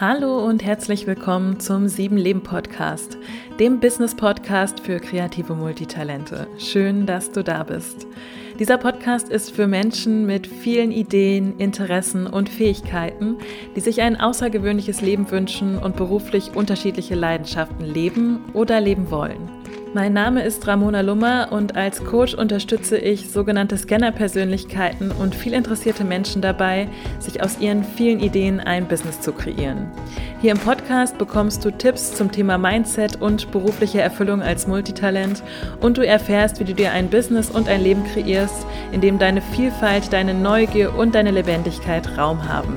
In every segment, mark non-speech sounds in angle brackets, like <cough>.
Hallo und herzlich willkommen zum Sieben Leben Podcast, dem Business Podcast für kreative Multitalente. Schön, dass du da bist. Dieser Podcast ist für Menschen mit vielen Ideen, Interessen und Fähigkeiten, die sich ein außergewöhnliches Leben wünschen und beruflich unterschiedliche Leidenschaften leben oder leben wollen. Mein Name ist Ramona Lummer und als Coach unterstütze ich sogenannte Scanner-Persönlichkeiten und viel interessierte Menschen dabei, sich aus ihren vielen Ideen ein Business zu kreieren. Hier im Podcast bekommst du Tipps zum Thema Mindset und berufliche Erfüllung als Multitalent und du erfährst, wie du dir ein Business und ein Leben kreierst, in dem deine Vielfalt, deine Neugier und deine Lebendigkeit Raum haben.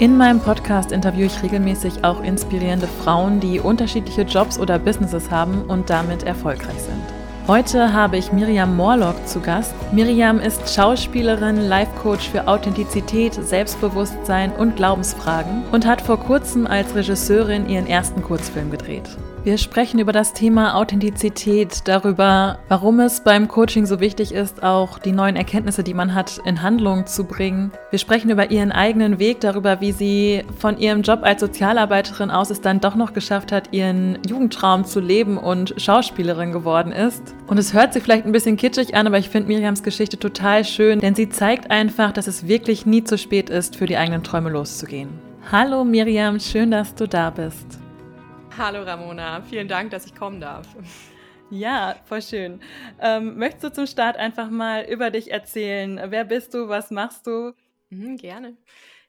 In meinem Podcast interviewe ich regelmäßig auch inspirierende Frauen, die unterschiedliche Jobs oder Businesses haben und damit erfolgreich sind. Heute habe ich Miriam Morlock zu Gast. Miriam ist Schauspielerin, Life-Coach für Authentizität, Selbstbewusstsein und Glaubensfragen und hat vor kurzem als Regisseurin ihren ersten Kurzfilm gedreht. Wir sprechen über das Thema Authentizität, darüber, warum es beim Coaching so wichtig ist, auch die neuen Erkenntnisse, die man hat, in Handlung zu bringen. Wir sprechen über ihren eigenen Weg, darüber, wie sie von ihrem Job als Sozialarbeiterin aus es dann doch noch geschafft hat, ihren Jugendtraum zu leben und Schauspielerin geworden ist. Und es hört sich vielleicht ein bisschen kitschig an, aber ich finde Miriams Geschichte total schön, denn sie zeigt einfach, dass es wirklich nie zu spät ist, für die eigenen Träume loszugehen. Hallo Miriam, schön, dass du da bist. Hallo Ramona, vielen Dank, dass ich kommen darf. Ja, voll schön. Ähm, möchtest du zum Start einfach mal über dich erzählen? Wer bist du? Was machst du? Mhm, gerne.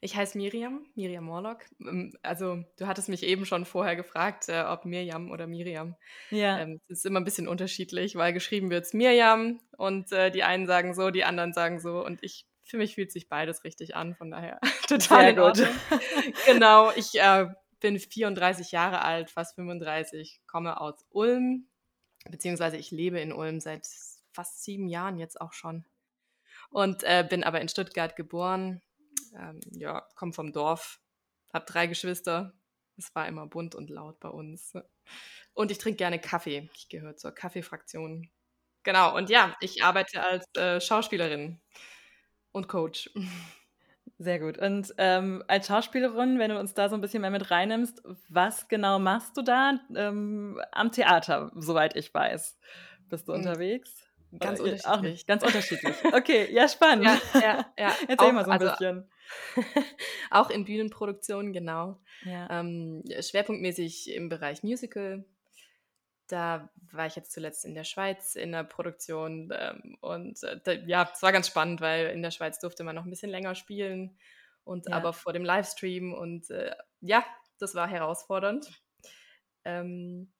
Ich heiße Miriam, Miriam Morlock. Ähm, also, du hattest mich eben schon vorher gefragt, äh, ob Miriam oder Miriam. Ja. Ähm, es ist immer ein bisschen unterschiedlich, weil geschrieben wird es Miriam und äh, die einen sagen so, die anderen sagen so und ich für mich fühlt sich beides richtig an, von daher <laughs> total Sehr gut. genau, ich äh, bin 34 Jahre alt, fast 35, komme aus Ulm, beziehungsweise ich lebe in Ulm seit fast sieben Jahren jetzt auch schon. Und äh, bin aber in Stuttgart geboren. Ähm, ja, komme vom Dorf, habe drei Geschwister. Es war immer bunt und laut bei uns. Und ich trinke gerne Kaffee. Ich gehöre zur Kaffeefraktion. Genau, und ja, ich arbeite als äh, Schauspielerin und Coach. <laughs> Sehr gut. Und ähm, als Schauspielerin, wenn du uns da so ein bisschen mehr mit reinnimmst, was genau machst du da ähm, am Theater, soweit ich weiß? Bist du hm. unterwegs? Ganz Oder, unterschiedlich. Auch nicht, ganz unterschiedlich. Okay, ja, <laughs> spannend. Ja, ja, ja. <laughs> Erzähl auch, mal so ein also, bisschen. <laughs> auch in Bühnenproduktionen, genau. Ja. Ähm, schwerpunktmäßig im Bereich Musical, da war ich jetzt zuletzt in der Schweiz in der Produktion ähm, und äh, ja, es war ganz spannend, weil in der Schweiz durfte man noch ein bisschen länger spielen und ja. aber vor dem Livestream und äh, ja, das war herausfordernd. Ähm,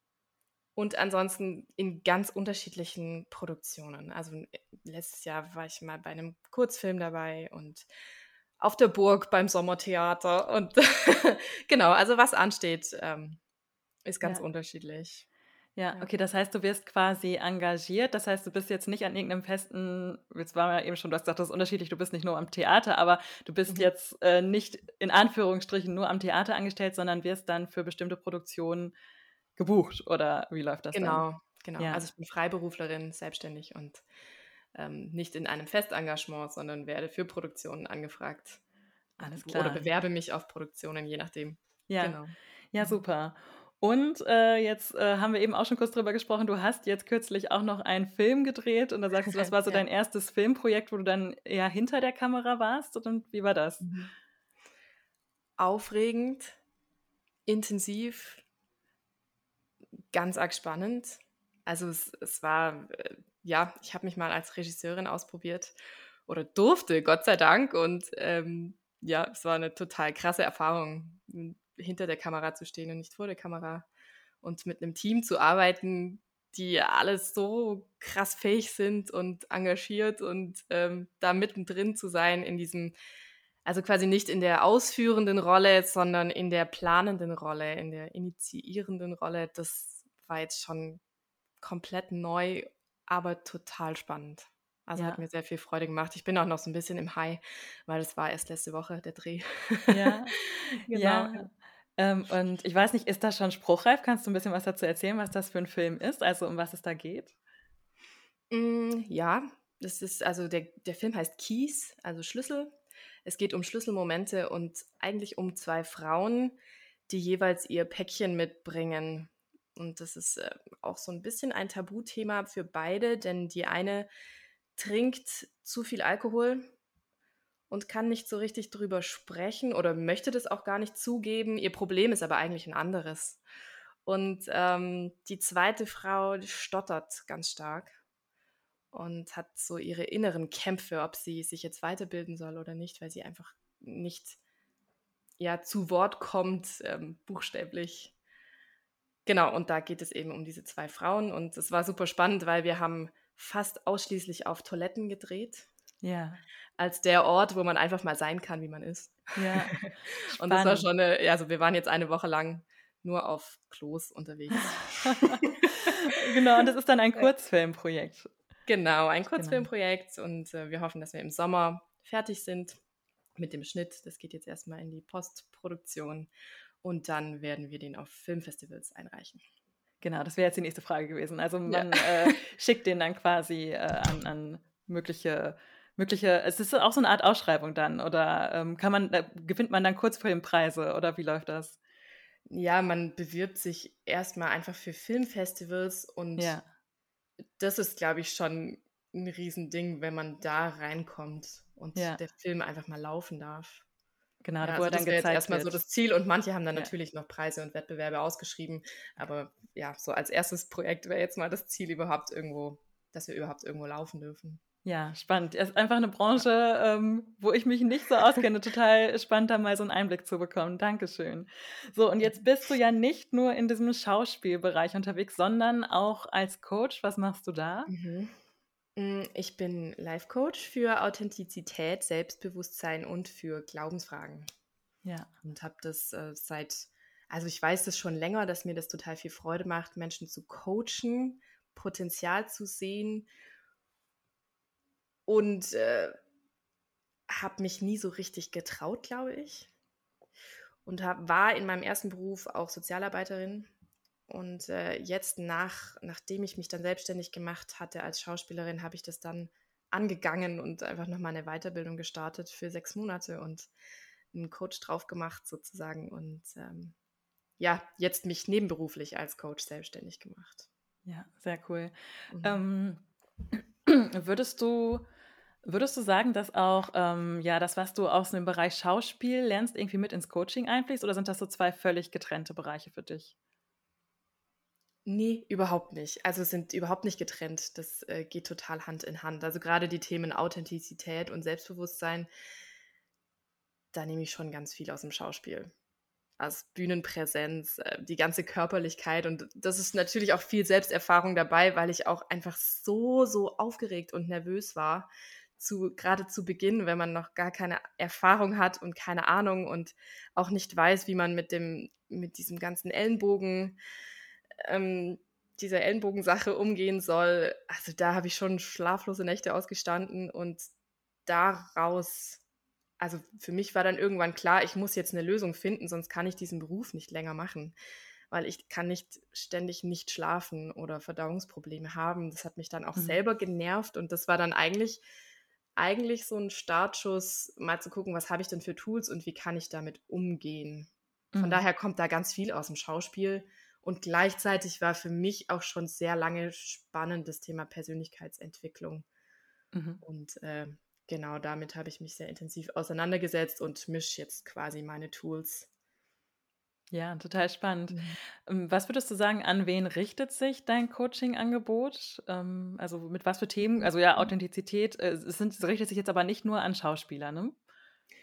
und ansonsten in ganz unterschiedlichen Produktionen. Also letztes Jahr war ich mal bei einem Kurzfilm dabei und auf der Burg beim Sommertheater und <laughs> genau, also was ansteht, ähm, ist ganz ja. unterschiedlich. Ja, okay, das heißt, du wirst quasi engagiert. Das heißt, du bist jetzt nicht an irgendeinem festen, jetzt war ja eben schon, du hast gesagt, das ist unterschiedlich, du bist nicht nur am Theater, aber du bist mhm. jetzt äh, nicht in Anführungsstrichen nur am Theater angestellt, sondern wirst dann für bestimmte Produktionen gebucht oder wie läuft das genau, dann? Genau. Ja. Also ich bin Freiberuflerin, selbstständig und ähm, nicht in einem Festengagement, sondern werde für Produktionen angefragt. Alles klar. Oder bewerbe mich auf Produktionen, je nachdem. Ja, genau. ja mhm. super. Und äh, jetzt äh, haben wir eben auch schon kurz drüber gesprochen, du hast jetzt kürzlich auch noch einen Film gedreht und da sagst du, das <laughs> war so ja. dein erstes Filmprojekt, wo du dann eher hinter der Kamera warst. Und wie war das? Mhm. Aufregend, intensiv, ganz arg spannend. Also es, es war, äh, ja, ich habe mich mal als Regisseurin ausprobiert oder durfte, Gott sei Dank. Und ähm, ja, es war eine total krasse Erfahrung hinter der Kamera zu stehen und nicht vor der Kamera und mit einem Team zu arbeiten, die alles so krass fähig sind und engagiert und ähm, da mittendrin zu sein in diesem, also quasi nicht in der ausführenden Rolle, sondern in der planenden Rolle, in der initiierenden Rolle, das war jetzt schon komplett neu, aber total spannend. Also ja. hat mir sehr viel Freude gemacht. Ich bin auch noch so ein bisschen im High, weil es war erst letzte Woche der Dreh. Ja, <laughs> genau. Ja. Ähm, und ich weiß nicht, ist das schon spruchreif? Kannst du ein bisschen was dazu erzählen, was das für ein Film ist, also um was es da geht? Mm, ja, das ist also der, der Film heißt Keys, also Schlüssel. Es geht um Schlüsselmomente und eigentlich um zwei Frauen, die jeweils ihr Päckchen mitbringen. Und das ist äh, auch so ein bisschen ein Tabuthema für beide, denn die eine trinkt zu viel Alkohol und kann nicht so richtig drüber sprechen oder möchte das auch gar nicht zugeben. Ihr Problem ist aber eigentlich ein anderes. Und ähm, die zweite Frau stottert ganz stark und hat so ihre inneren Kämpfe, ob sie sich jetzt weiterbilden soll oder nicht, weil sie einfach nicht ja, zu Wort kommt, ähm, buchstäblich. Genau, und da geht es eben um diese zwei Frauen. Und es war super spannend, weil wir haben fast ausschließlich auf Toiletten gedreht. Ja. Als der Ort, wo man einfach mal sein kann, wie man ist. Ja. <laughs> und das war schon eine, also wir waren jetzt eine Woche lang nur auf Klos unterwegs. <laughs> genau, und das ist dann ein <laughs> Kurzfilmprojekt. Genau, ein genau. Kurzfilmprojekt genau. und äh, wir hoffen, dass wir im Sommer fertig sind mit dem Schnitt. Das geht jetzt erstmal in die Postproduktion und dann werden wir den auf Filmfestivals einreichen. Genau, das wäre jetzt die nächste Frage gewesen. Also man ja. äh, schickt den dann quasi äh, an, an, mögliche, mögliche, es ist auch so eine Art Ausschreibung dann oder ähm, kann man, äh, gewinnt man dann Kurzfilmpreise oder wie läuft das? Ja, man bewirbt sich erstmal einfach für Filmfestivals und ja. das ist, glaube ich, schon ein Riesending, wenn man da reinkommt und ja. der Film einfach mal laufen darf. Genau, ja, wo also er dann das gezeigt erstmal so das Ziel und manche haben dann ja. natürlich noch Preise und Wettbewerbe ausgeschrieben, aber ja, so als erstes Projekt wäre jetzt mal das Ziel überhaupt irgendwo, dass wir überhaupt irgendwo laufen dürfen. Ja, spannend. Es ist einfach eine Branche, ähm, wo ich mich nicht so auskenne. Total spannend, da mal so einen Einblick zu bekommen. Dankeschön. So, und jetzt bist du ja nicht nur in diesem Schauspielbereich unterwegs, sondern auch als Coach. Was machst du da? Mhm. Mm, ich bin Life Coach für Authentizität, Selbstbewusstsein und für Glaubensfragen. Ja. Und habe das äh, seit, also ich weiß das schon länger, dass mir das total viel Freude macht, Menschen zu coachen, Potenzial zu sehen und äh, habe mich nie so richtig getraut, glaube ich. Und hab, war in meinem ersten Beruf auch Sozialarbeiterin und äh, jetzt, nach, nachdem ich mich dann selbstständig gemacht hatte als Schauspielerin, habe ich das dann angegangen und einfach nochmal eine Weiterbildung gestartet für sechs Monate und einen Coach drauf gemacht sozusagen und ähm, ja, jetzt mich nebenberuflich als Coach selbstständig gemacht. Ja, sehr cool. Mhm. Ähm, <clears throat> würdest du Würdest du sagen, dass auch ähm, ja, das, was du aus dem Bereich Schauspiel lernst, irgendwie mit ins Coaching einfließt oder sind das so zwei völlig getrennte Bereiche für dich? Nee, überhaupt nicht. Also sind überhaupt nicht getrennt. Das äh, geht total Hand in Hand. Also gerade die Themen Authentizität und Selbstbewusstsein, da nehme ich schon ganz viel aus dem Schauspiel. Als Bühnenpräsenz, äh, die ganze Körperlichkeit und das ist natürlich auch viel Selbsterfahrung dabei, weil ich auch einfach so, so aufgeregt und nervös war. Zu, gerade zu Beginn, wenn man noch gar keine Erfahrung hat und keine Ahnung und auch nicht weiß, wie man mit dem, mit diesem ganzen Ellenbogen ähm, dieser Ellenbogensache umgehen soll, also da habe ich schon schlaflose Nächte ausgestanden und daraus, also für mich war dann irgendwann klar, ich muss jetzt eine Lösung finden, sonst kann ich diesen Beruf nicht länger machen, weil ich kann nicht ständig nicht schlafen oder Verdauungsprobleme haben. Das hat mich dann auch mhm. selber genervt und das war dann eigentlich eigentlich so ein Startschuss, mal zu gucken, was habe ich denn für Tools und wie kann ich damit umgehen. Von mhm. daher kommt da ganz viel aus dem Schauspiel und gleichzeitig war für mich auch schon sehr lange spannend das Thema Persönlichkeitsentwicklung. Mhm. Und äh, genau damit habe ich mich sehr intensiv auseinandergesetzt und mische jetzt quasi meine Tools. Ja, total spannend. Mhm. Ähm, was würdest du sagen, an wen richtet sich dein Coaching-Angebot? Ähm, also mit was für Themen? Also ja, Authentizität, äh, es, sind, es richtet sich jetzt aber nicht nur an Schauspieler, ne?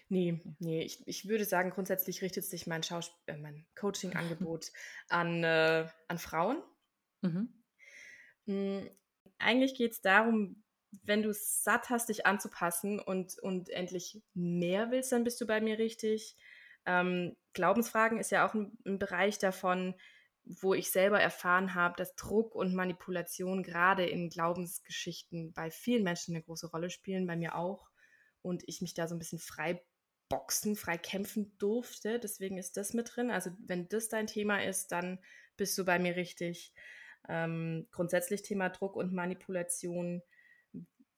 Nee, nee, ich, ich würde sagen, grundsätzlich richtet sich mein, Schausp äh, mein <laughs> Coaching-Angebot an, äh, an Frauen. Mhm. Mhm, eigentlich geht es darum, wenn du es satt hast, dich anzupassen und, und endlich mehr willst, dann bist du bei mir richtig. Ähm, Glaubensfragen ist ja auch ein, ein Bereich davon, wo ich selber erfahren habe, dass Druck und Manipulation gerade in Glaubensgeschichten bei vielen Menschen eine große Rolle spielen, bei mir auch. Und ich mich da so ein bisschen frei Boxen frei kämpfen durfte. Deswegen ist das mit drin. Also wenn das dein Thema ist, dann bist du bei mir richtig. Ähm, grundsätzlich Thema Druck und Manipulation.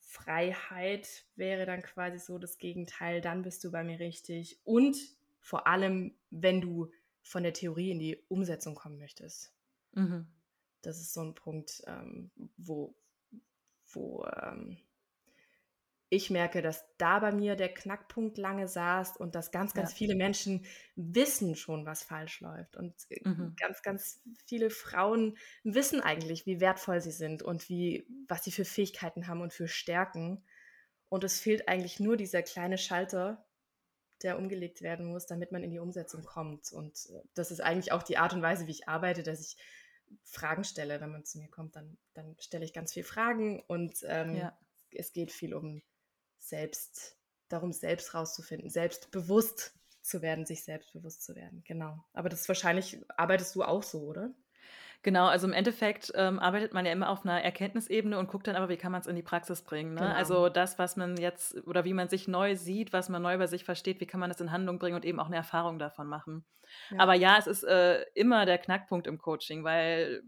Freiheit wäre dann quasi so das Gegenteil. Dann bist du bei mir richtig. Und vor allem, wenn du von der Theorie in die Umsetzung kommen möchtest. Mhm. Das ist so ein Punkt, ähm, wo, wo ähm, ich merke, dass da bei mir der Knackpunkt lange saß und dass ganz, ganz ja. viele Menschen wissen schon, was falsch läuft. Und äh, mhm. ganz, ganz viele Frauen wissen eigentlich, wie wertvoll sie sind und wie, was sie für Fähigkeiten haben und für Stärken. Und es fehlt eigentlich nur dieser kleine Schalter, der umgelegt werden muss, damit man in die Umsetzung kommt. Und äh, das ist eigentlich auch die Art und Weise, wie ich arbeite, dass ich Fragen stelle. Wenn man zu mir kommt, dann, dann stelle ich ganz viele Fragen und ähm, ja. es geht viel um selbst, darum selbst rauszufinden, selbstbewusst zu werden, sich selbstbewusst zu werden. Genau. Aber das ist wahrscheinlich, arbeitest du auch so, oder? Genau, also im Endeffekt ähm, arbeitet man ja immer auf einer Erkenntnisebene und guckt dann aber, wie kann man es in die Praxis bringen. Ne? Genau. Also das, was man jetzt oder wie man sich neu sieht, was man neu über sich versteht, wie kann man das in Handlung bringen und eben auch eine Erfahrung davon machen. Ja. Aber ja, es ist äh, immer der Knackpunkt im Coaching, weil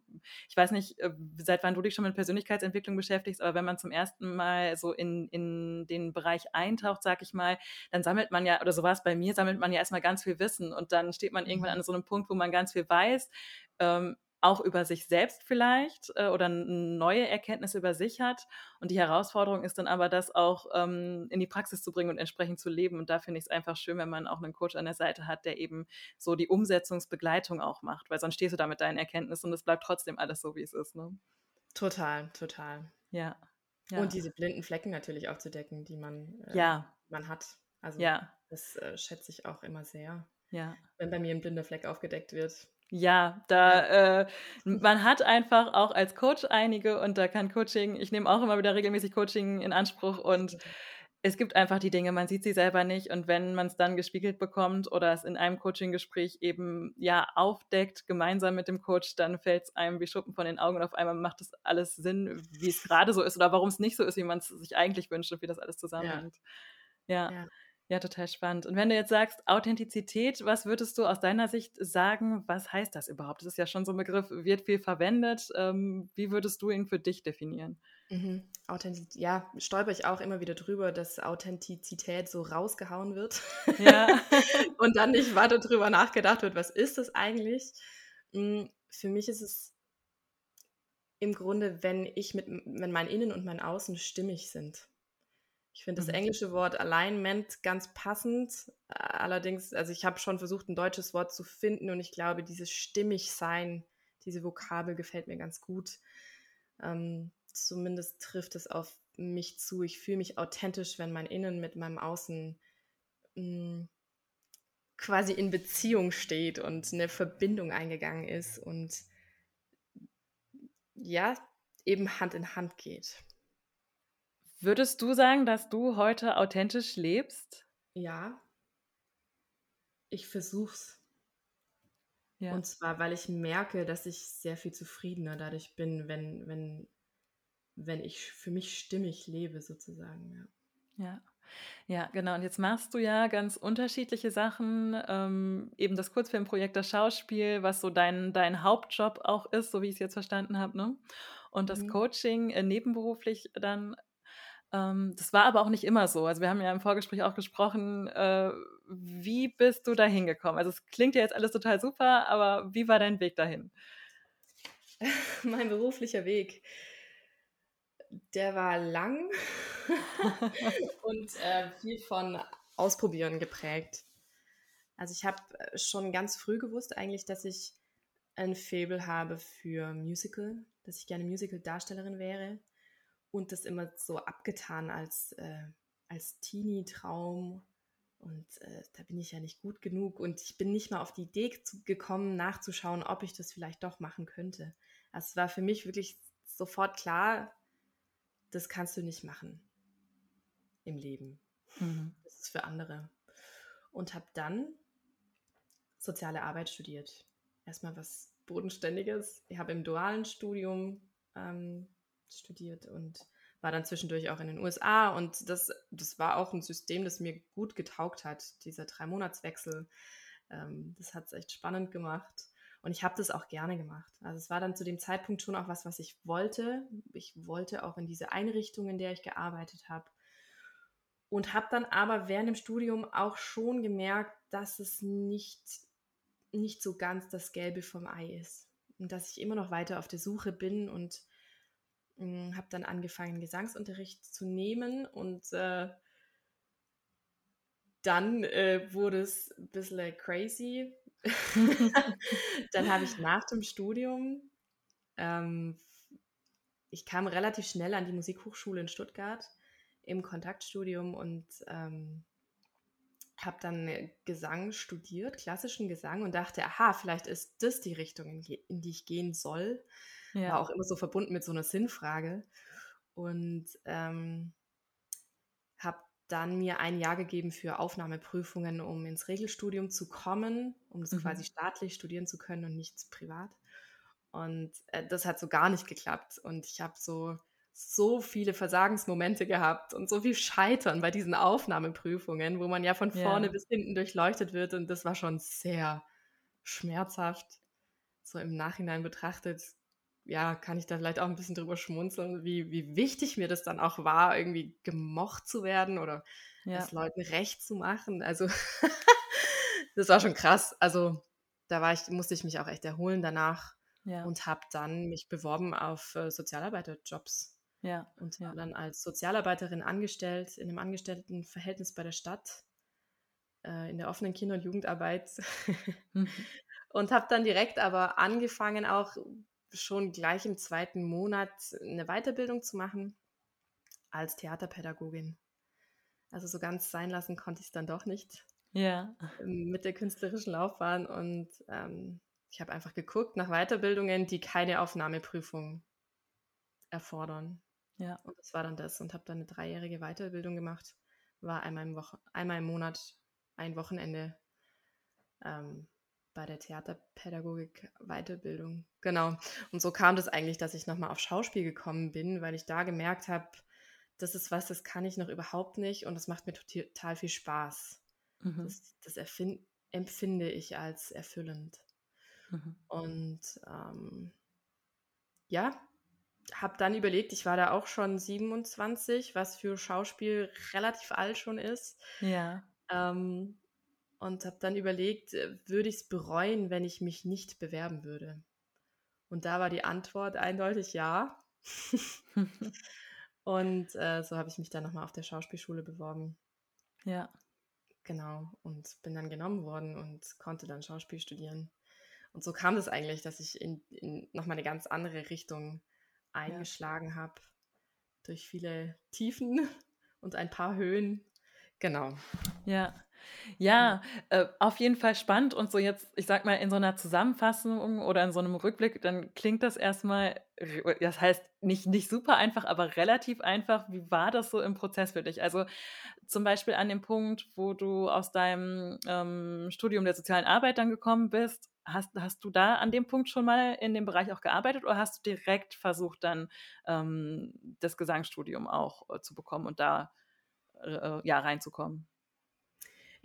ich weiß nicht, äh, seit wann du dich schon mit Persönlichkeitsentwicklung beschäftigst, aber wenn man zum ersten Mal so in, in den Bereich eintaucht, sag ich mal, dann sammelt man ja, oder so war es bei mir, sammelt man ja erstmal ganz viel Wissen und dann steht man irgendwann mhm. an so einem Punkt, wo man ganz viel weiß. Ähm, auch über sich selbst vielleicht äh, oder neue Erkenntnisse über sich hat. Und die Herausforderung ist dann aber, das auch ähm, in die Praxis zu bringen und entsprechend zu leben. Und da finde ich es einfach schön, wenn man auch einen Coach an der Seite hat, der eben so die Umsetzungsbegleitung auch macht, weil sonst stehst du da mit deinen Erkenntnissen und es bleibt trotzdem alles so, wie es ist. Ne? Total, total. Ja. ja. Und diese blinden Flecken natürlich auch zu decken, die man, äh, ja. man hat. Also ja. das äh, schätze ich auch immer sehr. Ja. Wenn bei mir ein blinder Fleck aufgedeckt wird, ja, da äh, man hat einfach auch als Coach einige und da kann Coaching, ich nehme auch immer wieder regelmäßig Coaching in Anspruch und es gibt einfach die Dinge, man sieht sie selber nicht und wenn man es dann gespiegelt bekommt oder es in einem Coaching-Gespräch eben ja aufdeckt, gemeinsam mit dem Coach, dann fällt es einem wie Schuppen von den Augen und auf einmal macht es alles Sinn, wie es gerade so ist oder warum es nicht so ist, wie man es sich eigentlich wünscht und wie das alles zusammenhängt. Ja. ja. ja. Ja, total spannend. Und wenn du jetzt sagst Authentizität, was würdest du aus deiner Sicht sagen, was heißt das überhaupt? Das ist ja schon so ein Begriff, wird viel verwendet. Ähm, wie würdest du ihn für dich definieren? Mhm. Authentiz ja, stolper ich auch immer wieder drüber, dass Authentizität so rausgehauen wird. Ja. <laughs> und dann nicht weiter drüber nachgedacht wird, was ist das eigentlich? Hm, für mich ist es im Grunde, wenn ich mit, wenn mein Innen und mein Außen stimmig sind. Ich finde das mhm. englische Wort Alignment ganz passend. Allerdings, also ich habe schon versucht, ein deutsches Wort zu finden und ich glaube, dieses Stimmigsein, diese Vokabel gefällt mir ganz gut. Ähm, zumindest trifft es auf mich zu. Ich fühle mich authentisch, wenn mein Innen mit meinem Außen mh, hm, quasi in Beziehung steht und eine Verbindung eingegangen ist und ja, eben Hand in Hand geht. Würdest du sagen, dass du heute authentisch lebst? Ja. Ich versuch's. Ja. Und zwar, weil ich merke, dass ich sehr viel zufriedener dadurch bin, wenn, wenn, wenn ich für mich stimmig lebe, sozusagen. Ja. ja. Ja, genau. Und jetzt machst du ja ganz unterschiedliche Sachen. Ähm, eben das Kurzfilmprojekt, das Schauspiel, was so dein, dein Hauptjob auch ist, so wie ich es jetzt verstanden habe. Ne? Und das mhm. Coaching äh, nebenberuflich dann ähm, das war aber auch nicht immer so. Also wir haben ja im Vorgespräch auch gesprochen, äh, wie bist du da hingekommen? Also es klingt ja jetzt alles total super, aber wie war dein Weg dahin? <laughs> mein beruflicher Weg, der war lang <laughs> und äh, viel von Ausprobieren geprägt. Also ich habe äh, schon ganz früh gewusst eigentlich, dass ich ein Faible habe für Musical, dass ich gerne Musical-Darstellerin wäre und das immer so abgetan als, äh, als Teenie-Traum. Und äh, da bin ich ja nicht gut genug. Und ich bin nicht mal auf die Idee gekommen, nachzuschauen, ob ich das vielleicht doch machen könnte. Also es war für mich wirklich sofort klar, das kannst du nicht machen im Leben. Mhm. Das ist für andere. Und habe dann soziale Arbeit studiert. Erstmal was Bodenständiges. Ich habe im dualen Studium ähm, studiert und war dann zwischendurch auch in den USA und das, das war auch ein System, das mir gut getaugt hat, dieser Drei-Monats-Wechsel. Ähm, das hat es echt spannend gemacht und ich habe das auch gerne gemacht. Also es war dann zu dem Zeitpunkt schon auch was, was ich wollte. Ich wollte auch in diese Einrichtung, in der ich gearbeitet habe und habe dann aber während dem Studium auch schon gemerkt, dass es nicht nicht so ganz das Gelbe vom Ei ist. Und dass ich immer noch weiter auf der Suche bin und habe dann angefangen, Gesangsunterricht zu nehmen und äh, dann äh, wurde es ein bisschen crazy. <laughs> dann habe ich nach dem Studium, ähm, ich kam relativ schnell an die Musikhochschule in Stuttgart im Kontaktstudium und ähm, habe dann Gesang studiert, klassischen Gesang und dachte, aha, vielleicht ist das die Richtung, in, in die ich gehen soll. Ja. War auch immer so verbunden mit so einer Sinnfrage. Und ähm, habe dann mir ein Jahr gegeben für Aufnahmeprüfungen, um ins Regelstudium zu kommen, um das mhm. quasi staatlich studieren zu können und nicht privat. Und äh, das hat so gar nicht geklappt. Und ich habe so so viele Versagensmomente gehabt und so viel Scheitern bei diesen Aufnahmeprüfungen, wo man ja von vorne ja. bis hinten durchleuchtet wird. Und das war schon sehr schmerzhaft. So im Nachhinein betrachtet, ja, kann ich da vielleicht auch ein bisschen drüber schmunzeln, wie, wie wichtig mir das dann auch war, irgendwie gemocht zu werden oder ja. es Leuten recht zu machen. Also, <laughs> das war schon krass. Also, da war ich, musste ich mich auch echt erholen danach ja. und habe dann mich beworben auf äh, Sozialarbeiterjobs ja, und war ja. dann als Sozialarbeiterin angestellt, in einem Angestelltenverhältnis bei der Stadt, äh, in der offenen Kinder- und Jugendarbeit. mhm. <laughs> Und habe dann direkt aber angefangen, auch schon gleich im zweiten Monat eine Weiterbildung zu machen als Theaterpädagogin. Also so ganz sein lassen konnte ich es dann doch nicht. Ja. Ähm, mit der künstlerischen Laufbahn. Und ähm, ich habe einfach geguckt nach Weiterbildungen, die keine Aufnahmeprüfung erfordern. Ja. Und das war dann das und habe dann eine dreijährige Weiterbildung gemacht. War einmal im, Woche, einmal im Monat ein Wochenende ähm, bei der Theaterpädagogik Weiterbildung. Genau. Und so kam das eigentlich, dass ich nochmal auf Schauspiel gekommen bin, weil ich da gemerkt habe, das ist was, das kann ich noch überhaupt nicht und das macht mir total viel Spaß. Mhm. Das, das empfinde ich als erfüllend. Mhm. Und ähm, ja, habe dann überlegt, ich war da auch schon 27, was für Schauspiel relativ alt schon ist. Ja. Ähm, und habe dann überlegt, äh, würde ich es bereuen, wenn ich mich nicht bewerben würde? Und da war die Antwort eindeutig ja. <laughs> und äh, so habe ich mich dann nochmal auf der Schauspielschule beworben. Ja. Genau. Und bin dann genommen worden und konnte dann Schauspiel studieren. Und so kam es das eigentlich, dass ich in, in nochmal eine ganz andere Richtung eingeschlagen ja. habe. Durch viele Tiefen <laughs> und ein paar Höhen. Genau. Ja. Ja, äh, auf jeden Fall spannend und so jetzt, ich sag mal, in so einer Zusammenfassung oder in so einem Rückblick, dann klingt das erstmal, das heißt nicht, nicht super einfach, aber relativ einfach. Wie war das so im Prozess für dich? Also zum Beispiel an dem Punkt, wo du aus deinem ähm, Studium der sozialen Arbeit dann gekommen bist, hast, hast du da an dem Punkt schon mal in dem Bereich auch gearbeitet oder hast du direkt versucht, dann ähm, das Gesangsstudium auch äh, zu bekommen und da äh, ja reinzukommen?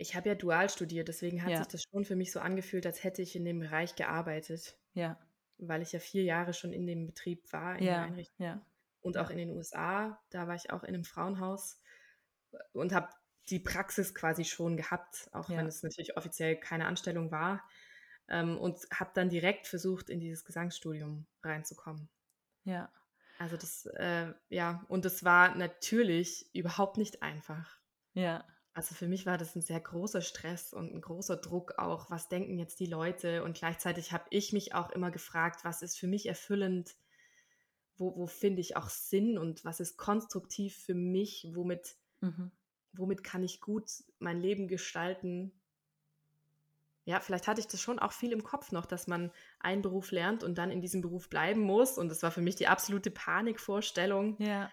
Ich habe ja dual studiert, deswegen hat ja. sich das schon für mich so angefühlt, als hätte ich in dem Bereich gearbeitet. Ja. Weil ich ja vier Jahre schon in dem Betrieb war, in ja. der Einrichtung. Ja. Und auch in den USA, da war ich auch in einem Frauenhaus und habe die Praxis quasi schon gehabt, auch wenn es natürlich offiziell keine Anstellung war. Ähm, und habe dann direkt versucht, in dieses Gesangsstudium reinzukommen. Ja. Also das, äh, ja, und das war natürlich überhaupt nicht einfach. Ja. Also für mich war das ein sehr großer Stress und ein großer Druck auch. Was denken jetzt die Leute? Und gleichzeitig habe ich mich auch immer gefragt, was ist für mich erfüllend? Wo, wo finde ich auch Sinn und was ist konstruktiv für mich? Womit, mhm. womit kann ich gut mein Leben gestalten? Ja, vielleicht hatte ich das schon auch viel im Kopf noch, dass man einen Beruf lernt und dann in diesem Beruf bleiben muss. Und das war für mich die absolute Panikvorstellung. Ja.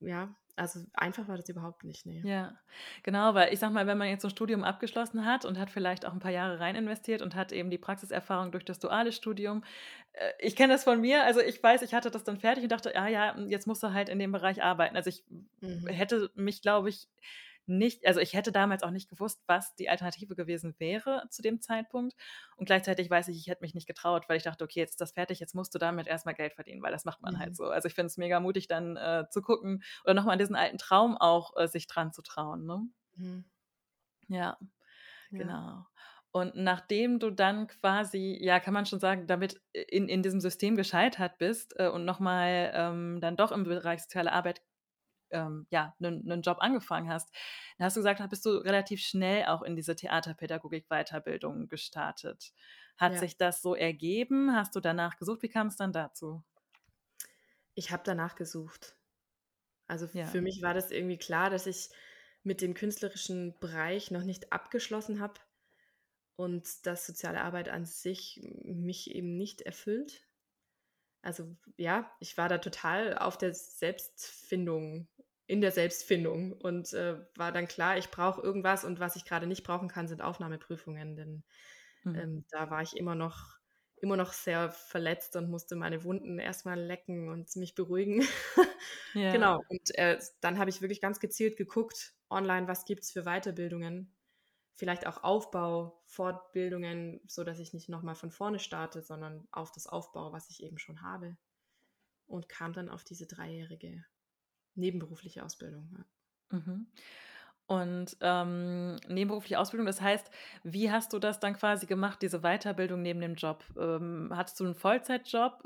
Ja, also einfach war das überhaupt nicht, nee. Ja, genau, weil ich sag mal, wenn man jetzt so ein Studium abgeschlossen hat und hat vielleicht auch ein paar Jahre rein investiert und hat eben die Praxiserfahrung durch das duale Studium. Äh, ich kenne das von mir, also ich weiß, ich hatte das dann fertig und dachte, ja, ja, jetzt musst du halt in dem Bereich arbeiten. Also ich mhm. hätte mich, glaube ich, nicht, also ich hätte damals auch nicht gewusst, was die Alternative gewesen wäre zu dem Zeitpunkt. Und gleichzeitig weiß ich, ich hätte mich nicht getraut, weil ich dachte, okay, jetzt ist das fertig, jetzt musst du damit erstmal Geld verdienen, weil das macht man halt mhm. halt so. Also ich finde es mega mutig, dann äh, zu gucken oder nochmal an diesen alten Traum auch äh, sich dran zu trauen. Ne? Mhm. Ja, ja, genau. Und nachdem du dann quasi, ja, kann man schon sagen, damit in, in diesem System gescheitert bist äh, und nochmal ähm, dann doch im Bereich soziale Arbeit ähm, ja, einen Job angefangen hast, dann hast du gesagt, bist du relativ schnell auch in diese Theaterpädagogik-Weiterbildung gestartet. Hat ja. sich das so ergeben? Hast du danach gesucht? Wie kam es dann dazu? Ich habe danach gesucht. Also ja. für mich war das irgendwie klar, dass ich mit dem künstlerischen Bereich noch nicht abgeschlossen habe und dass soziale Arbeit an sich mich eben nicht erfüllt. Also ja, ich war da total auf der Selbstfindung, in der Selbstfindung und äh, war dann klar, ich brauche irgendwas und was ich gerade nicht brauchen kann, sind Aufnahmeprüfungen, denn mhm. ähm, da war ich immer noch immer noch sehr verletzt und musste meine Wunden erstmal lecken und mich beruhigen. <laughs> ja. Genau. Und äh, dann habe ich wirklich ganz gezielt geguckt, online, was gibt es für Weiterbildungen. Vielleicht auch Aufbau, Fortbildungen, sodass ich nicht nochmal von vorne starte, sondern auf das Aufbau, was ich eben schon habe. Und kam dann auf diese dreijährige nebenberufliche Ausbildung. Ja. Mhm und ähm, nebenberufliche Ausbildung. Das heißt, wie hast du das dann quasi gemacht, diese Weiterbildung neben dem Job? Ähm, hattest du einen Vollzeitjob?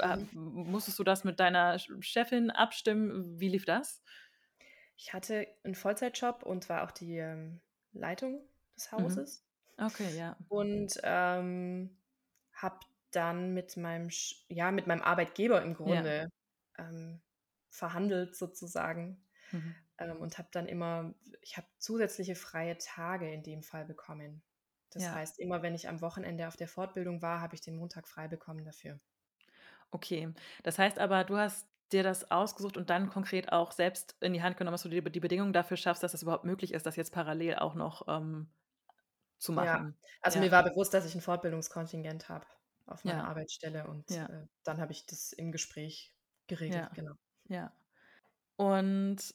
Äh. Musstest du das mit deiner Chefin abstimmen? Wie lief das? Ich hatte einen Vollzeitjob und war auch die ähm, Leitung des mhm. Hauses. Mhm. Okay, ja. Und ähm, habe dann mit meinem, ja, mit meinem Arbeitgeber im Grunde ja. Verhandelt sozusagen. Mhm ähm, und habe dann immer, ich habe zusätzliche freie Tage in dem Fall bekommen. Das ja. heißt, immer wenn ich am Wochenende auf der Fortbildung war, habe ich den Montag frei bekommen dafür. Okay, das heißt aber, du hast dir das ausgesucht und dann konkret auch selbst in die Hand genommen, dass du die, die Bedingungen dafür schaffst, dass es überhaupt möglich ist, das jetzt parallel auch noch ähm, zu machen. Ja, also ja. mir war bewusst, dass ich ein Fortbildungskontingent habe auf meiner. Arbeitsstelle und äh, dann habe ich das im Gespräch geregelt, genau. Ja. Und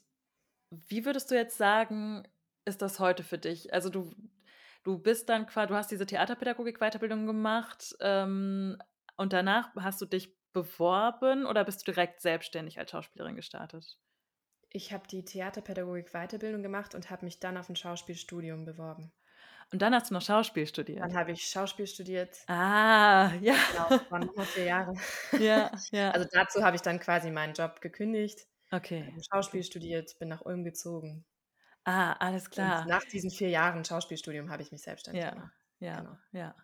wie würdest du jetzt sagen, ist das heute für dich? Also du, du bist dann quasi, du hast diese Theaterpädagogik-Weiterbildung gemacht ähm, und danach hast du dich beworben oder bist du direkt selbstständig als Schauspielerin gestartet? Ich habe die Theaterpädagogik-Weiterbildung gemacht und habe mich dann auf ein Schauspielstudium beworben. Und dann hast du noch Schauspiel studiert. Dann habe ich Schauspiel studiert. Ah, ja. Genau, waren noch vier Jahre. Ja, <laughs> ja. Also dazu habe ich dann quasi meinen Job gekündigt Okay. Schauspiel studiert, bin nach Ulm gezogen. Ah, alles klar. Und nach diesen vier Jahren Schauspielstudium habe ich mich selbstständig ja, gemacht. Ja, genau. ja.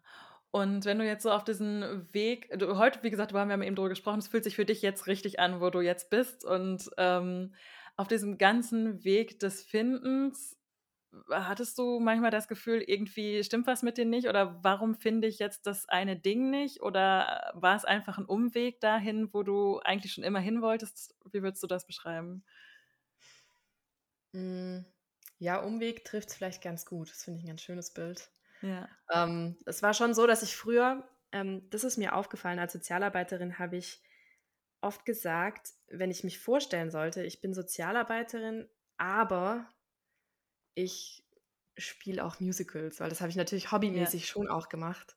Und wenn du jetzt so auf diesen Weg, du, heute, wie gesagt, wir haben ja eben darüber gesprochen, es fühlt sich für dich jetzt richtig an, wo du jetzt bist. Und ähm, auf diesem ganzen Weg des Findens, hattest du manchmal das Gefühl, irgendwie stimmt was mit dir nicht? Oder warum finde ich jetzt das eine Ding nicht? Oder war es einfach ein Umweg dahin, wo du eigentlich schon immer hin wolltest? Wie würdest du das beschreiben? Hm, ja, Umweg trifft es vielleicht ganz gut. Das finde ich ein ganz schönes Bild. Ja. Ähm, es war schon so, dass ich früher, ähm, das ist mir aufgefallen, als Sozialarbeiterin habe ich oft gesagt, wenn ich mich vorstellen sollte, ich bin Sozialarbeiterin, aber ich spiele auch Musicals, weil das habe ich natürlich hobbymäßig ja. schon auch gemacht.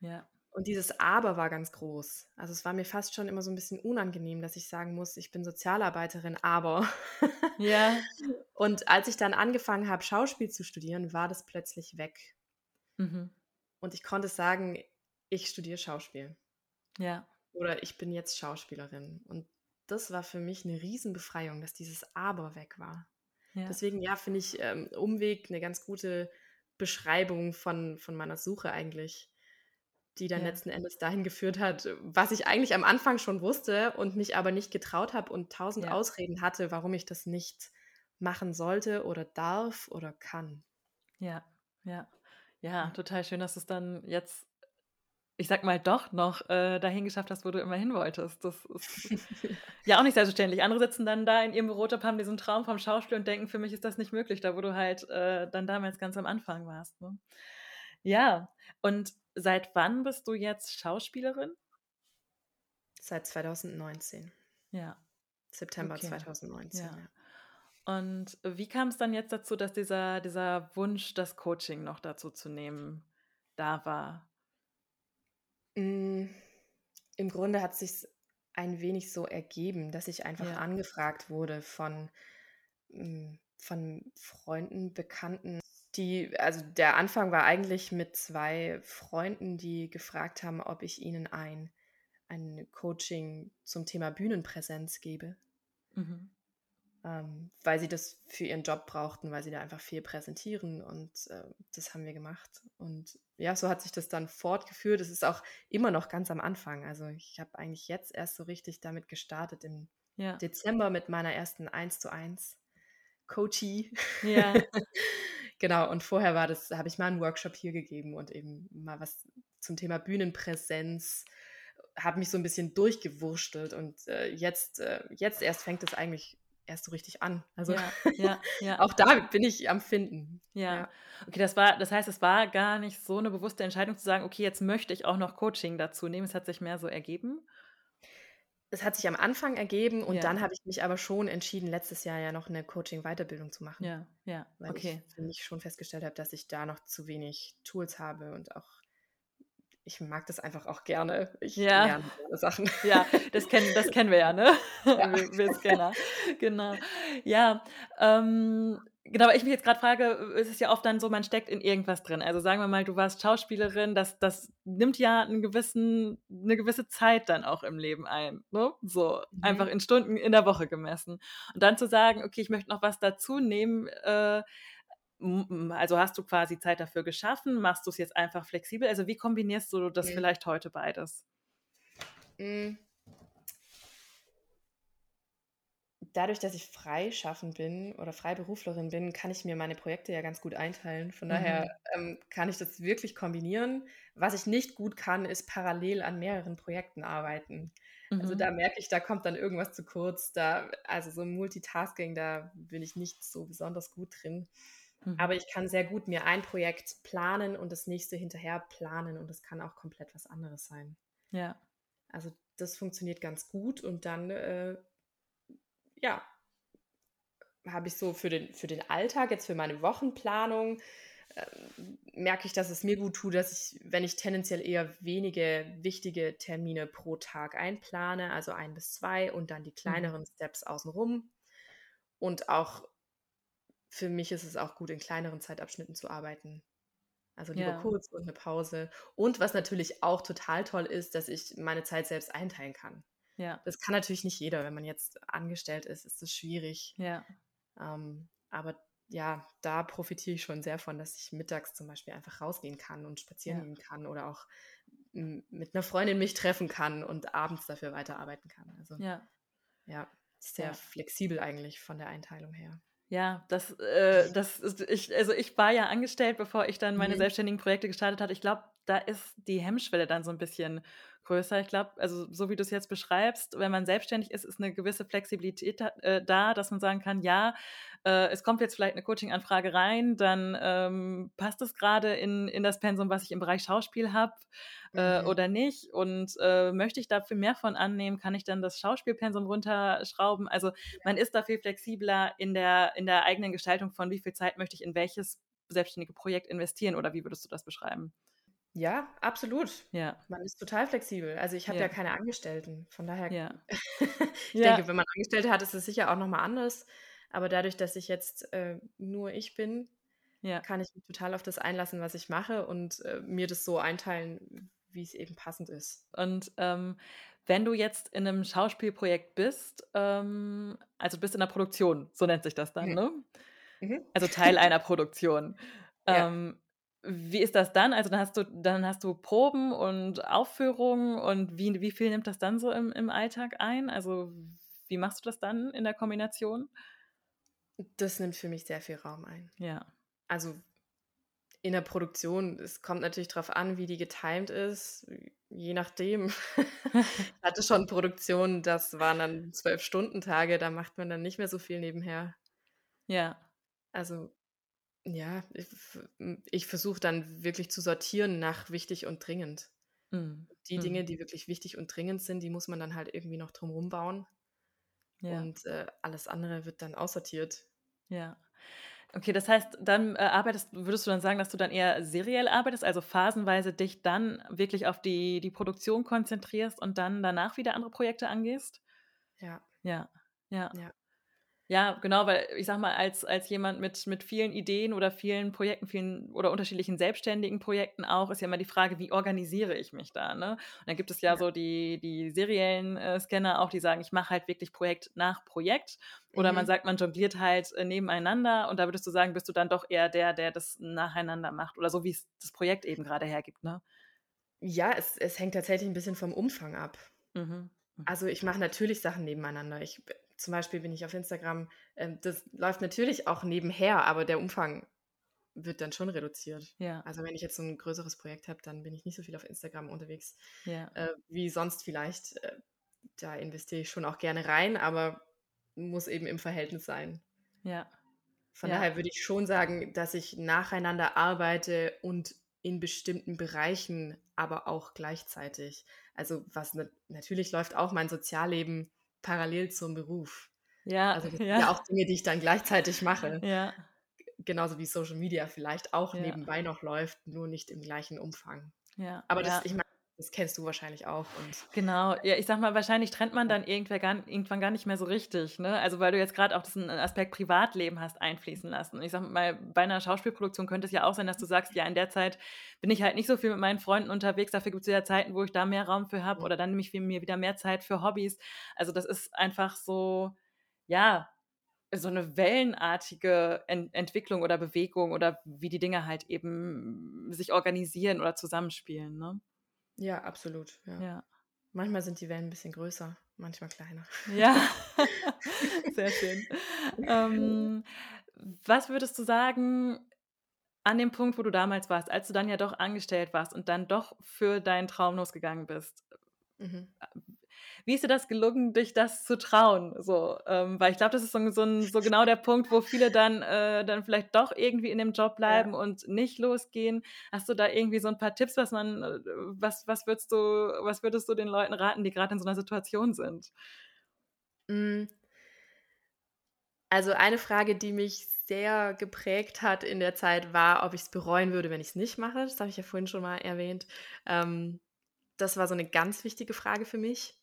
Ja. Und dieses Aber war ganz groß. Also es war mir fast schon immer so ein bisschen unangenehm, dass ich sagen muss, ich bin Sozialarbeiterin, aber. Ja. <laughs> Und als ich dann angefangen habe, Schauspiel zu studieren, war das plötzlich weg. Mhm. Und ich konnte sagen, ich studiere Schauspiel. Ja. Oder ich bin jetzt Schauspielerin. Und das war für mich eine Riesenbefreiung, dass dieses Aber weg war. Ja. Deswegen, ja, finde ich ähm, Umweg eine ganz gute Beschreibung von, von meiner Suche eigentlich, die dann ja. letzten Endes dahin geführt hat, was ich eigentlich am Anfang schon wusste und mich aber nicht getraut habe und tausend ja. Ausreden hatte, warum ich das nicht machen sollte oder darf oder kann. Ja, ja. Ja, total schön, dass es dann jetzt ich sag mal, doch noch äh, dahin geschafft hast, wo du immer hin wolltest. Das ist <laughs> ja auch nicht selbstverständlich. Andere sitzen dann da in ihrem Bürojob, haben diesen Traum vom Schauspiel und denken, für mich ist das nicht möglich, da wo du halt äh, dann damals ganz am Anfang warst. Ne? Ja, und seit wann bist du jetzt Schauspielerin? Seit 2019. Ja. September okay. 2019. Ja. ja. Und wie kam es dann jetzt dazu, dass dieser, dieser Wunsch, das Coaching noch dazu zu nehmen, da war? Hm, im Grunde hat sich ein wenig so ergeben, dass ich einfach Ja. angefragt wurde von hm, von Freunden, Bekannten, Die, also der Anfang war eigentlich mit zwei Freunden, die gefragt haben, ob ich ihnen ein, ein Coaching zum Thema Bühnenpräsenz gebe. Mhm. Ähm, weil sie das für ihren Job brauchten, weil sie da einfach viel präsentieren und äh, das haben wir gemacht. Und ja, so hat sich das dann fortgeführt. Es ist auch immer noch ganz am Anfang. Also ich habe eigentlich jetzt erst so richtig damit gestartet im ja. Dezember mit meiner ersten 1 zu 1 Coachie. Ja. <laughs> genau, und vorher war das, habe ich mal einen Workshop hier gegeben und eben mal was zum Thema Bühnenpräsenz, habe mich so ein bisschen durchgewurschtelt und äh, jetzt, äh, jetzt erst fängt es eigentlich erst so richtig an. Also ja, <laughs> ja, ja. auch da bin ich am Finden. Ja. Okay, das war, das heißt, es war gar nicht so eine bewusste Entscheidung zu sagen, okay, jetzt möchte ich auch noch Coaching dazu nehmen. Es hat sich mehr so ergeben es hat sich am Anfang ergeben und dann habe ich mich aber schon entschieden, letztes Jahr ja noch eine Coaching-Weiterbildung zu machen. Ja, ja, weil okay. ich für mich schon festgestellt habe, dass ich da noch zu wenig Tools habe und auch ich mag das einfach auch gerne. Ich ja. lerne Sachen. Ja, das kennen, das kennen wir ja, ne? <laughs> Ja. Wir, wir Scanner. Genau. Ja, ähm, Genau, weil ich mich jetzt gerade frage, ist es ja oft dann so, man steckt in irgendwas drin. Also sagen wir mal, du warst Schauspielerin, das, das nimmt ja einen gewissen, eine gewisse Zeit dann auch im Leben ein. Ne? So, mhm. einfach in Stunden in der Woche gemessen. Und dann zu sagen, okay, ich möchte noch was dazu nehmen, äh, also hast du quasi Zeit dafür geschaffen, machst du es jetzt einfach flexibel? Also wie kombinierst du das mhm. vielleicht heute beides? Mhm. dadurch, dass ich freischaffend bin oder Freiberuflerin bin, kann ich mir meine Projekte ja ganz gut einteilen. Von mhm. daher ähm, kann ich das wirklich kombinieren. Was ich nicht gut kann, ist parallel an mehreren Projekten arbeiten. Also mhm. Also da merke ich, da kommt dann irgendwas zu kurz. Da, also so Multitasking, da bin ich nicht so besonders gut drin. Mhm. Aber ich kann sehr gut mir ein Projekt planen und das nächste hinterher planen und das kann auch komplett was anderes sein. Ja. Also das funktioniert ganz gut und dann äh, ja, habe ich so für den, für den Alltag, jetzt für meine Wochenplanung, äh, merke ich, dass es mir gut tut, dass ich, wenn ich tendenziell eher wenige wichtige Termine pro Tag einplane, also ein bis zwei und dann die mhm. kleineren mhm. Steps außenrum. Und auch für mich ist es auch gut, in kleineren Zeitabschnitten zu arbeiten. Also lieber ja. kurz und eine Pause. Und was natürlich auch total toll ist, dass ich meine Zeit selbst einteilen kann. Ja. Das kann natürlich nicht jeder. Wenn man jetzt angestellt ist, ist es schwierig. Ja. Ähm, aber ja, da profitiere ich schon sehr von, dass ich mittags zum Beispiel einfach rausgehen kann und spazieren ja. gehen kann oder auch mit einer Freundin mich treffen kann und abends dafür weiterarbeiten kann. Also ja, ja sehr flexibel eigentlich von der Einteilung her. Ja, das, äh, das ist, ich, also ich war ja angestellt, bevor ich dann meine mhm. selbstständigen Projekte gestartet hatte. Ich glaube, da ist die Hemmschwelle dann so ein bisschen größer. Ich glaube, also so wie du es jetzt beschreibst, wenn man selbstständig ist, ist eine gewisse Flexibilität äh, da, dass man sagen kann, ja, äh, es kommt jetzt vielleicht eine Coaching-Anfrage rein, dann ähm, passt es gerade in, in das Pensum, was ich im Bereich Schauspiel habe äh, mhm. oder nicht. Und äh, möchte ich dafür mehr von annehmen, kann ich dann das Schauspielpensum runterschrauben. Also man ist da viel flexibler in der, in der eigenen Gestaltung von, wie viel Zeit möchte ich in welches selbstständige Projekt investieren oder wie würdest du das beschreiben? Ja, absolut. Ja. Man ist total flexibel. Also ich habe ja. ja keine Angestellten. Von daher, ja. <laughs> ich ja. denke, wenn man Angestellte hat, ist es sicher auch nochmal anders. Aber dadurch, dass ich jetzt äh, nur ich bin, kann ich mich total auf das einlassen, was ich mache und äh, mir das so einteilen, wie es eben passend ist. Und ähm, wenn du jetzt in einem Schauspielprojekt bist, ähm, also bist in der Produktion, so nennt sich das dann, mhm. ne? Mhm. Also Teil <laughs> einer Produktion. Ähm, wie ist das dann? Also dann hast du, dann hast du Proben und Aufführungen und wie, wie viel nimmt das dann so im, im Alltag ein? Also wie machst du das dann in der Kombination? Das nimmt für mich sehr viel Raum ein. Ja. Also in der Produktion, es kommt natürlich darauf an, wie die getimed ist, je nachdem. <laughs> ich hatte schon Produktionen, das waren dann zwölf Stunden Tage, da macht man dann nicht mehr so viel nebenher. Ja. Also ja, ich, ich versuche dann wirklich zu sortieren nach wichtig und dringend. Mhm. Die mhm. Dinge, die wirklich wichtig und dringend sind, die muss man dann halt irgendwie noch drumherum bauen. Ja. Und äh, alles andere wird dann aussortiert. Ja. Okay, das heißt, dann äh, arbeitest, würdest du dann sagen, dass du dann eher seriell arbeitest, also phasenweise dich dann wirklich auf die, die Produktion konzentrierst und dann danach wieder andere Projekte angehst? Ja. Ja, ja. Ja. Ja, genau, weil ich sag mal, als, als jemand mit, mit vielen Ideen oder vielen Projekten, vielen oder unterschiedlichen selbstständigen Projekten auch, ist ja immer die Frage, wie organisiere ich mich da? Ne? Und dann gibt es ja, ja. so die, die seriellen äh, Scanner auch, die sagen, ich mache halt wirklich Projekt nach Projekt. Oder mhm. man sagt, man jongliert halt äh, nebeneinander und da würdest du sagen, bist du dann doch eher der, der das nacheinander macht oder so, wie es das Projekt eben gerade hergibt, ne? Ja, es, es hängt tatsächlich ein bisschen vom Umfang ab. Mhm. mhm. Also ich mache natürlich Sachen nebeneinander. Ich zum Beispiel bin ich auf Instagram, ähm, das läuft natürlich auch nebenher, aber der Umfang wird dann schon reduziert. Ja. Also wenn ich jetzt so ein größeres Projekt habe, dann bin ich nicht so viel auf Instagram unterwegs ja. äh, wie sonst vielleicht. Äh, da investiere ich schon auch gerne rein, aber muss eben im Verhältnis sein. Ja. Von ja. daher würde ich schon sagen, dass ich nacheinander arbeite und in bestimmten Bereichen, aber auch gleichzeitig. Also was ne natürlich läuft auch mein Sozialleben parallel zum Beruf. Ja, also das ja. sind ja auch Dinge, die ich dann gleichzeitig mache. <laughs> Ja. Genauso wie Social Media vielleicht auch ja. nebenbei noch läuft, nur nicht im gleichen Umfang. Ja. Aber das, ich meine, das kennst du wahrscheinlich auch. Und genau, ja, ich sag mal, wahrscheinlich trennt man dann irgendwann gar, irgendwann gar nicht mehr so richtig, ne? Also weil du jetzt gerade auch diesen Aspekt Privatleben hast einfließen lassen. Und ich sag mal, bei einer Schauspielproduktion könnte es ja auch sein, dass du sagst, ja, in der Zeit bin ich halt nicht so viel mit meinen Freunden unterwegs, dafür gibt es ja Zeiten, wo ich da mehr Raum für habe oder dann nehme ich mir wieder mehr Zeit für Hobbys. Also das ist einfach so, ja, so eine wellenartige Ent Entwicklung oder Bewegung oder wie die Dinge halt eben sich organisieren oder zusammenspielen, ne? Ja, absolut. Ja. ja. Manchmal sind die Wellen ein bisschen größer, manchmal kleiner. Ja, <laughs> <laughs> sehr schön. ähm, was würdest du sagen an dem Punkt, wo du damals warst, als du dann ja doch angestellt warst und dann doch für deinen Traum losgegangen bist? Mhm. Wie ist dir das gelungen, dich das zu trauen? So, ähm, weil ich glaube, das ist so, so, so, genau der Punkt, wo viele dann, äh, dann vielleicht doch irgendwie in dem Job bleiben ja. und nicht losgehen. Hast du da irgendwie so ein paar Tipps, was man, äh, was, was würdest du, was würdest du den Leuten raten, die gerade in so einer Situation sind? Mm. Also eine Frage, die mich sehr geprägt hat in der Zeit, war, ob ich es bereuen würde, wenn ich es nicht mache. Das habe ich ja vorhin schon mal erwähnt. Ähm, das war so eine ganz wichtige Frage für mich.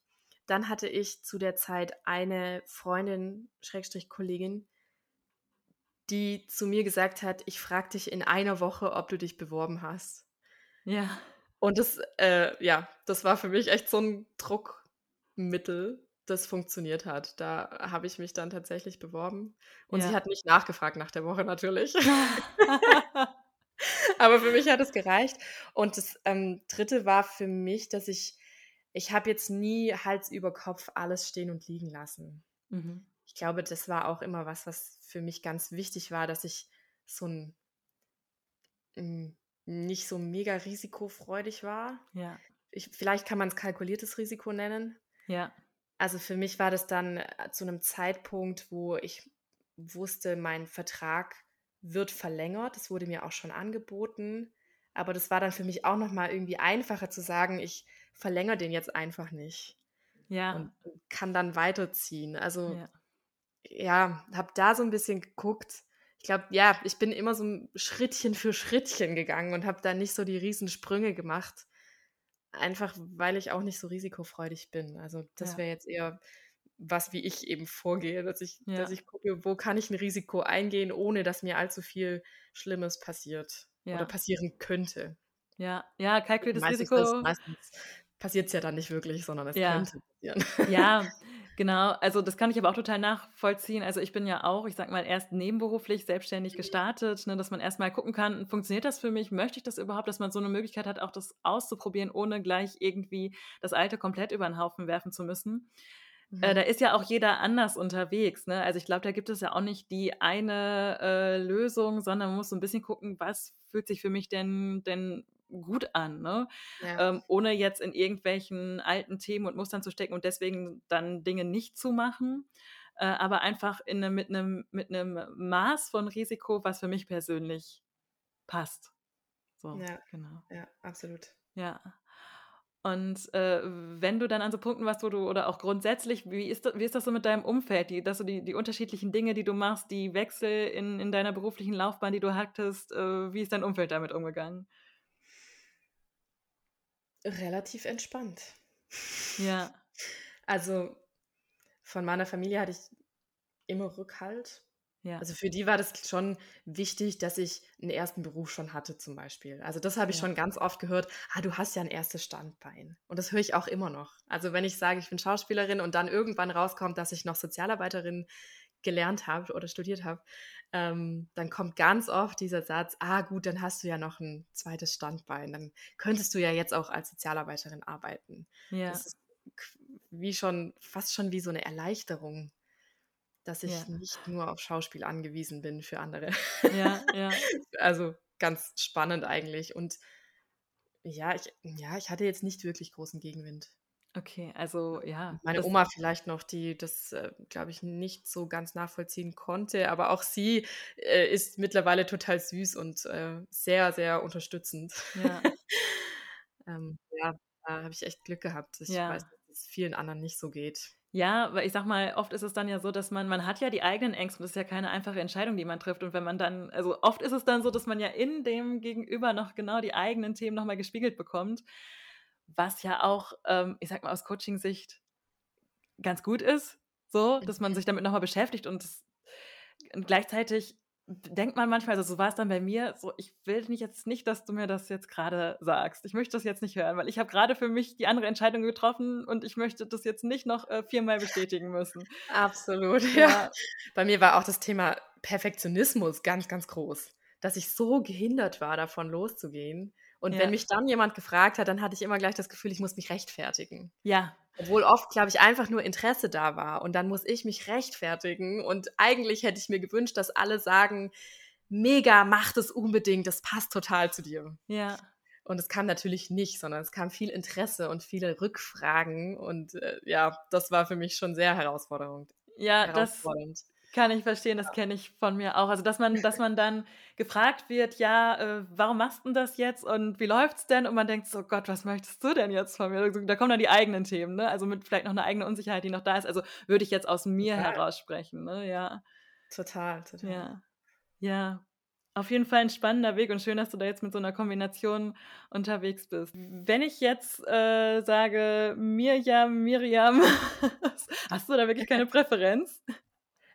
Dann hatte ich zu der Zeit eine Freundin, Schrägstrich Kollegin, die zu mir gesagt hat, ich frage dich in einer Woche, ob du dich beworben hast. Ja. Und das, äh, ja, das war für mich echt so ein Druckmittel, das funktioniert hat. Da habe ich mich dann tatsächlich beworben. Und ja. sie hat nicht nachgefragt nach der Woche natürlich. <laughs> <laughs> Aber für mich hat es gereicht. Und das ähm, dritte war für mich, dass ich ich habe jetzt nie Hals über Kopf alles stehen und liegen lassen. Mhm. Ich glaube, das war auch immer was, was für mich ganz wichtig war, dass ich so ein hm, nicht so mega risikofreudig war. Ja. Ich, vielleicht kann man es kalkuliertes Risiko nennen. Ja. Also für mich war das dann äh, zu einem Zeitpunkt, wo ich wusste, mein Vertrag wird verlängert. Das wurde mir auch schon angeboten. Aber das war dann für mich auch nochmal irgendwie einfacher zu sagen, ich verlängere den jetzt einfach nicht. Ja. Und kann dann weiterziehen. Also, ja, ja habe da so ein bisschen geguckt. Ich glaube, ja, ich bin immer so Schrittchen für Schrittchen gegangen und habe da nicht so die Riesensprünge gemacht. Einfach, weil ich auch nicht so risikofreudig bin. Also, das ja. wäre jetzt eher was, wie ich eben vorgehe, dass ich, ja. dass ich gucke, wo kann ich ein Risiko eingehen, ohne dass mir allzu viel Schlimmes passiert ja. oder passieren könnte. Ja, ja, kalkuliertes Risiko. Das, meistens passiert es ja dann nicht wirklich, sondern es ja. könnte passieren. Ja, <laughs> genau. Also das kann ich aber auch total nachvollziehen. Also ich bin ja auch, ich sag mal, erst nebenberuflich selbstständig gestartet, ne, dass man erstmal gucken kann, funktioniert das für mich? Möchte ich das überhaupt, dass man so eine Möglichkeit hat, auch das auszuprobieren, ohne gleich irgendwie das Alte komplett über den Haufen werfen zu müssen. Mhm. Äh, da ist ja auch jeder anders unterwegs. Ne? Also ich glaube, da gibt es ja auch nicht die eine äh, Lösung, sondern man muss so ein bisschen gucken, was fühlt sich für mich denn, denn gut an, ne? Ja. Ähm, ohne jetzt in irgendwelchen alten Themen und Mustern zu stecken und deswegen dann Dinge nicht zu machen, äh, aber einfach in ne, mit einem mit Maß von Risiko, was für mich persönlich passt. So, ja, genau. Ja, absolut. Ja. Und äh, wenn du dann an so Punkten warst, wo du, oder auch grundsätzlich, wie ist das, wie ist das so mit deinem Umfeld, die, dass du die, die unterschiedlichen Dinge, die du machst, die Wechsel in, in deiner beruflichen Laufbahn, die du hattest, äh, wie ist dein Umfeld damit umgegangen? Relativ entspannt. Ja. Also von meiner Familie hatte ich immer Rückhalt. Ja. Also für die war das schon wichtig, dass ich einen ersten Beruf schon hatte, zum Beispiel. Also das habe ich ja. schon ganz oft gehört. Ah, du hast ja ein erstes Standbein. Und das höre ich auch immer noch. Also wenn ich sage, ich bin Schauspielerin und dann irgendwann rauskommt, dass ich noch Sozialarbeiterin gelernt habe oder studiert habe, ähm, dann kommt ganz oft dieser Satz, ah gut, dann hast du ja noch ein zweites Standbein, dann könntest du ja jetzt auch als Sozialarbeiterin arbeiten. Ja. Das ist wie schon, fast schon wie so eine Erleichterung, dass ich ja. nicht nur auf Schauspiel angewiesen bin für andere. Ja, ja. <laughs> also ganz spannend eigentlich. Und ja, ich, ja, ich hatte jetzt nicht wirklich großen Gegenwind. Okay, also ja. Meine Oma vielleicht noch, die das, äh, glaube ich, nicht so ganz nachvollziehen konnte, aber auch sie äh, ist mittlerweile total süß und äh, sehr, sehr unterstützend. Ja, <laughs> ähm, ja da habe ich echt Glück gehabt. Ich ja. weiß, dass es vielen anderen nicht so geht. Ja, weil ich sag mal, oft ist es dann ja so, dass man, man hat ja die eigenen Ängste und das ist ja keine einfache Entscheidung, die man trifft. Und wenn man dann, also oft ist es dann so, dass man ja in dem Gegenüber noch genau die eigenen Themen nochmal gespiegelt bekommt was ja auch, ähm, ich sag mal, aus Coaching-Sicht ganz gut ist, so, dass man mhm. sich damit nochmal beschäftigt und, das, und gleichzeitig denkt man manchmal, also so war es dann bei mir, so, ich will nicht jetzt nicht, dass du mir das jetzt gerade sagst. Ich möchte das jetzt nicht hören, weil ich habe gerade für mich die andere Entscheidung getroffen und ich möchte das jetzt nicht noch äh, viermal bestätigen müssen. Absolut, <laughs> ja. ja. Bei mir war auch das Thema Perfektionismus ganz, ganz groß, dass ich so gehindert war, davon loszugehen und ja. wenn mich dann jemand gefragt hat, dann hatte ich immer gleich das Gefühl, ich muss mich rechtfertigen. Ja. Obwohl oft, glaube ich, einfach nur Interesse da war. Und dann muss ich mich rechtfertigen. Und eigentlich hätte ich mir gewünscht, dass alle sagen, mega, mach das unbedingt, das passt total zu dir. Ja. Und es kam natürlich nicht, sondern es kam viel Interesse und viele Rückfragen. Und äh, ja, das war für mich schon sehr herausfordernd. Ja, herausfordernd. das kann ich verstehen, das kenne ich von mir auch. Also, dass man, dass man dann <laughs> gefragt wird, ja, äh, warum machst du das jetzt und wie läuft's denn? Und man denkt so, Gott, was möchtest du denn jetzt von mir? Also, da kommen dann die eigenen Themen, ne? Also mit vielleicht noch eine eigene Unsicherheit, die noch da ist. Also würde ich jetzt aus mir total. heraus sprechen, ne? Ja. Total, total. Ja. Ja. Auf jeden Fall ein spannender Weg und schön, dass du da jetzt mit so einer Kombination unterwegs bist. Wenn ich jetzt äh, sage, Mirjam, Miriam, <laughs> hast du da wirklich keine <laughs> Präferenz?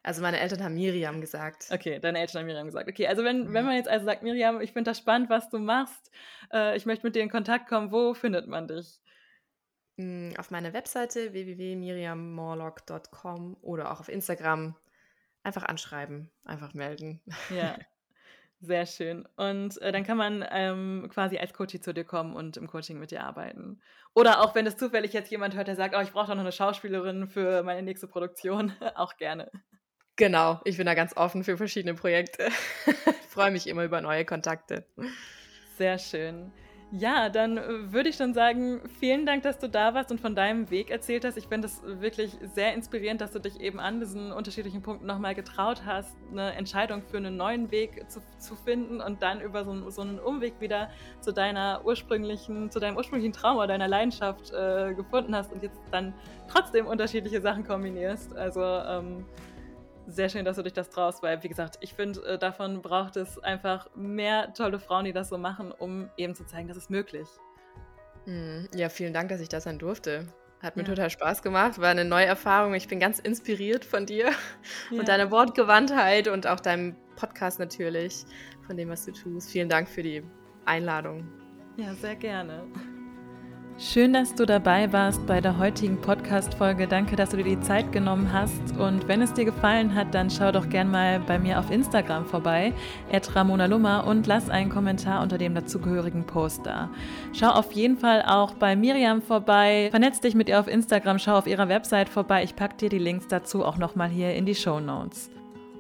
Also meine Eltern haben Miriam gesagt. Okay, deine Eltern haben Miriam gesagt. Okay, also wenn, mhm. wenn man jetzt also sagt, Miriam, ich finde das spannend, was du machst, äh, ich möchte mit dir in Kontakt kommen, wo findet man dich? Hm, auf meiner Webseite www.miriammorlock.com oder auch auf Instagram einfach anschreiben, einfach melden. Ja, <laughs> sehr schön. Und äh, dann kann man ähm, quasi als Coachie zu dir kommen und im Coaching mit dir arbeiten. Oder auch wenn es zufällig jetzt jemand hört, der sagt, oh, ich brauche doch noch eine Schauspielerin für meine nächste Produktion, <laughs> auch gerne. Genau, ich bin da ganz offen für verschiedene Projekte. ich <laughs> freue mich immer über neue Kontakte. Sehr schön. Ja, dann äh, würde ich schon sagen, vielen Dank, dass du da warst und von deinem Weg erzählt hast. Ich finde es wirklich sehr inspirierend, dass du dich eben an diesen unterschiedlichen Punkten nochmal getraut hast, eine Entscheidung für einen neuen Weg zu, zu finden und dann über so, so, einen Umweg wieder zu deiner ursprünglichen, zu deinem ursprünglichen Trauma, deiner Leidenschaft äh, gefunden hast und jetzt dann trotzdem unterschiedliche Sachen kombinierst. Also ähm, sehr schön, dass du dich das traust, weil, wie gesagt, ich finde, äh, davon braucht es einfach mehr tolle Frauen, die das so machen, um eben zu zeigen, dass es möglich. Hm, ja, vielen Dank, dass ich das sein durfte. Hat mir ja. total Spaß gemacht, war eine neue Erfahrung. Ich bin ganz inspiriert von dir ja. und deiner Wortgewandtheit und auch deinem Podcast natürlich, von dem, was du tust. Vielen Dank für die Einladung. Ja, sehr gerne. Schön, dass du dabei warst bei der heutigen Podcast-Folge. Danke, dass du dir die Zeit genommen hast. Und wenn es dir gefallen hat, dann schau doch gern mal bei mir auf Instagram vorbei, Ramona Lummer, und lass einen Kommentar unter dem dazugehörigen Post da. Schau auf jeden Fall auch bei Miriam vorbei. Vernetz dich mit ihr auf Instagram, schau auf ihrer Website vorbei. Ich packe dir die Links dazu auch nochmal hier in die Show Notes.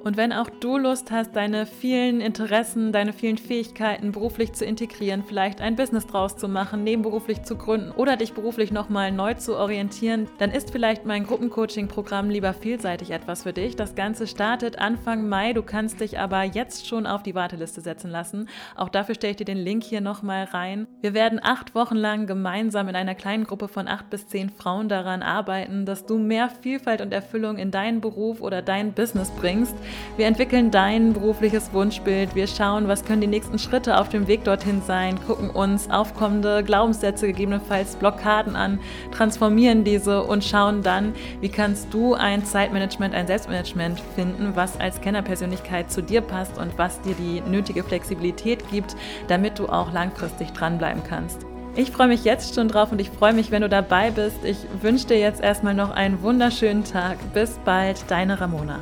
Und wenn auch du Lust hast, deine vielen Interessen, deine vielen Fähigkeiten beruflich zu integrieren, vielleicht ein Business draus zu machen, nebenberuflich zu gründen oder dich beruflich nochmal neu zu orientieren, dann ist vielleicht mein Gruppencoaching-Programm lieber vielseitig etwas für dich. Das Ganze startet Anfang Mai. Du kannst dich aber jetzt schon auf die Warteliste setzen lassen. Auch dafür stelle ich dir den Link hier nochmal rein. Wir werden acht Wochen lang gemeinsam in einer kleinen Gruppe von acht bis zehn Frauen daran arbeiten, dass du mehr Vielfalt und Erfüllung in deinen Beruf oder dein Business bringst. Wir entwickeln dein berufliches Wunschbild. Wir schauen, was können die nächsten Schritte auf dem Weg dorthin sein, gucken uns aufkommende Glaubenssätze, gegebenenfalls Blockaden an, transformieren diese und schauen dann, wie kannst du ein Zeitmanagement, ein Selbstmanagement finden, was als Kennerpersönlichkeit zu dir passt und was dir die nötige Flexibilität gibt, damit du auch langfristig dranbleibst bleiben kannst. Ich freue mich jetzt schon drauf und ich freue mich, wenn du dabei bist. Ich wünsche dir jetzt erstmal noch einen wunderschönen Tag. Bis bald, deine Ramona.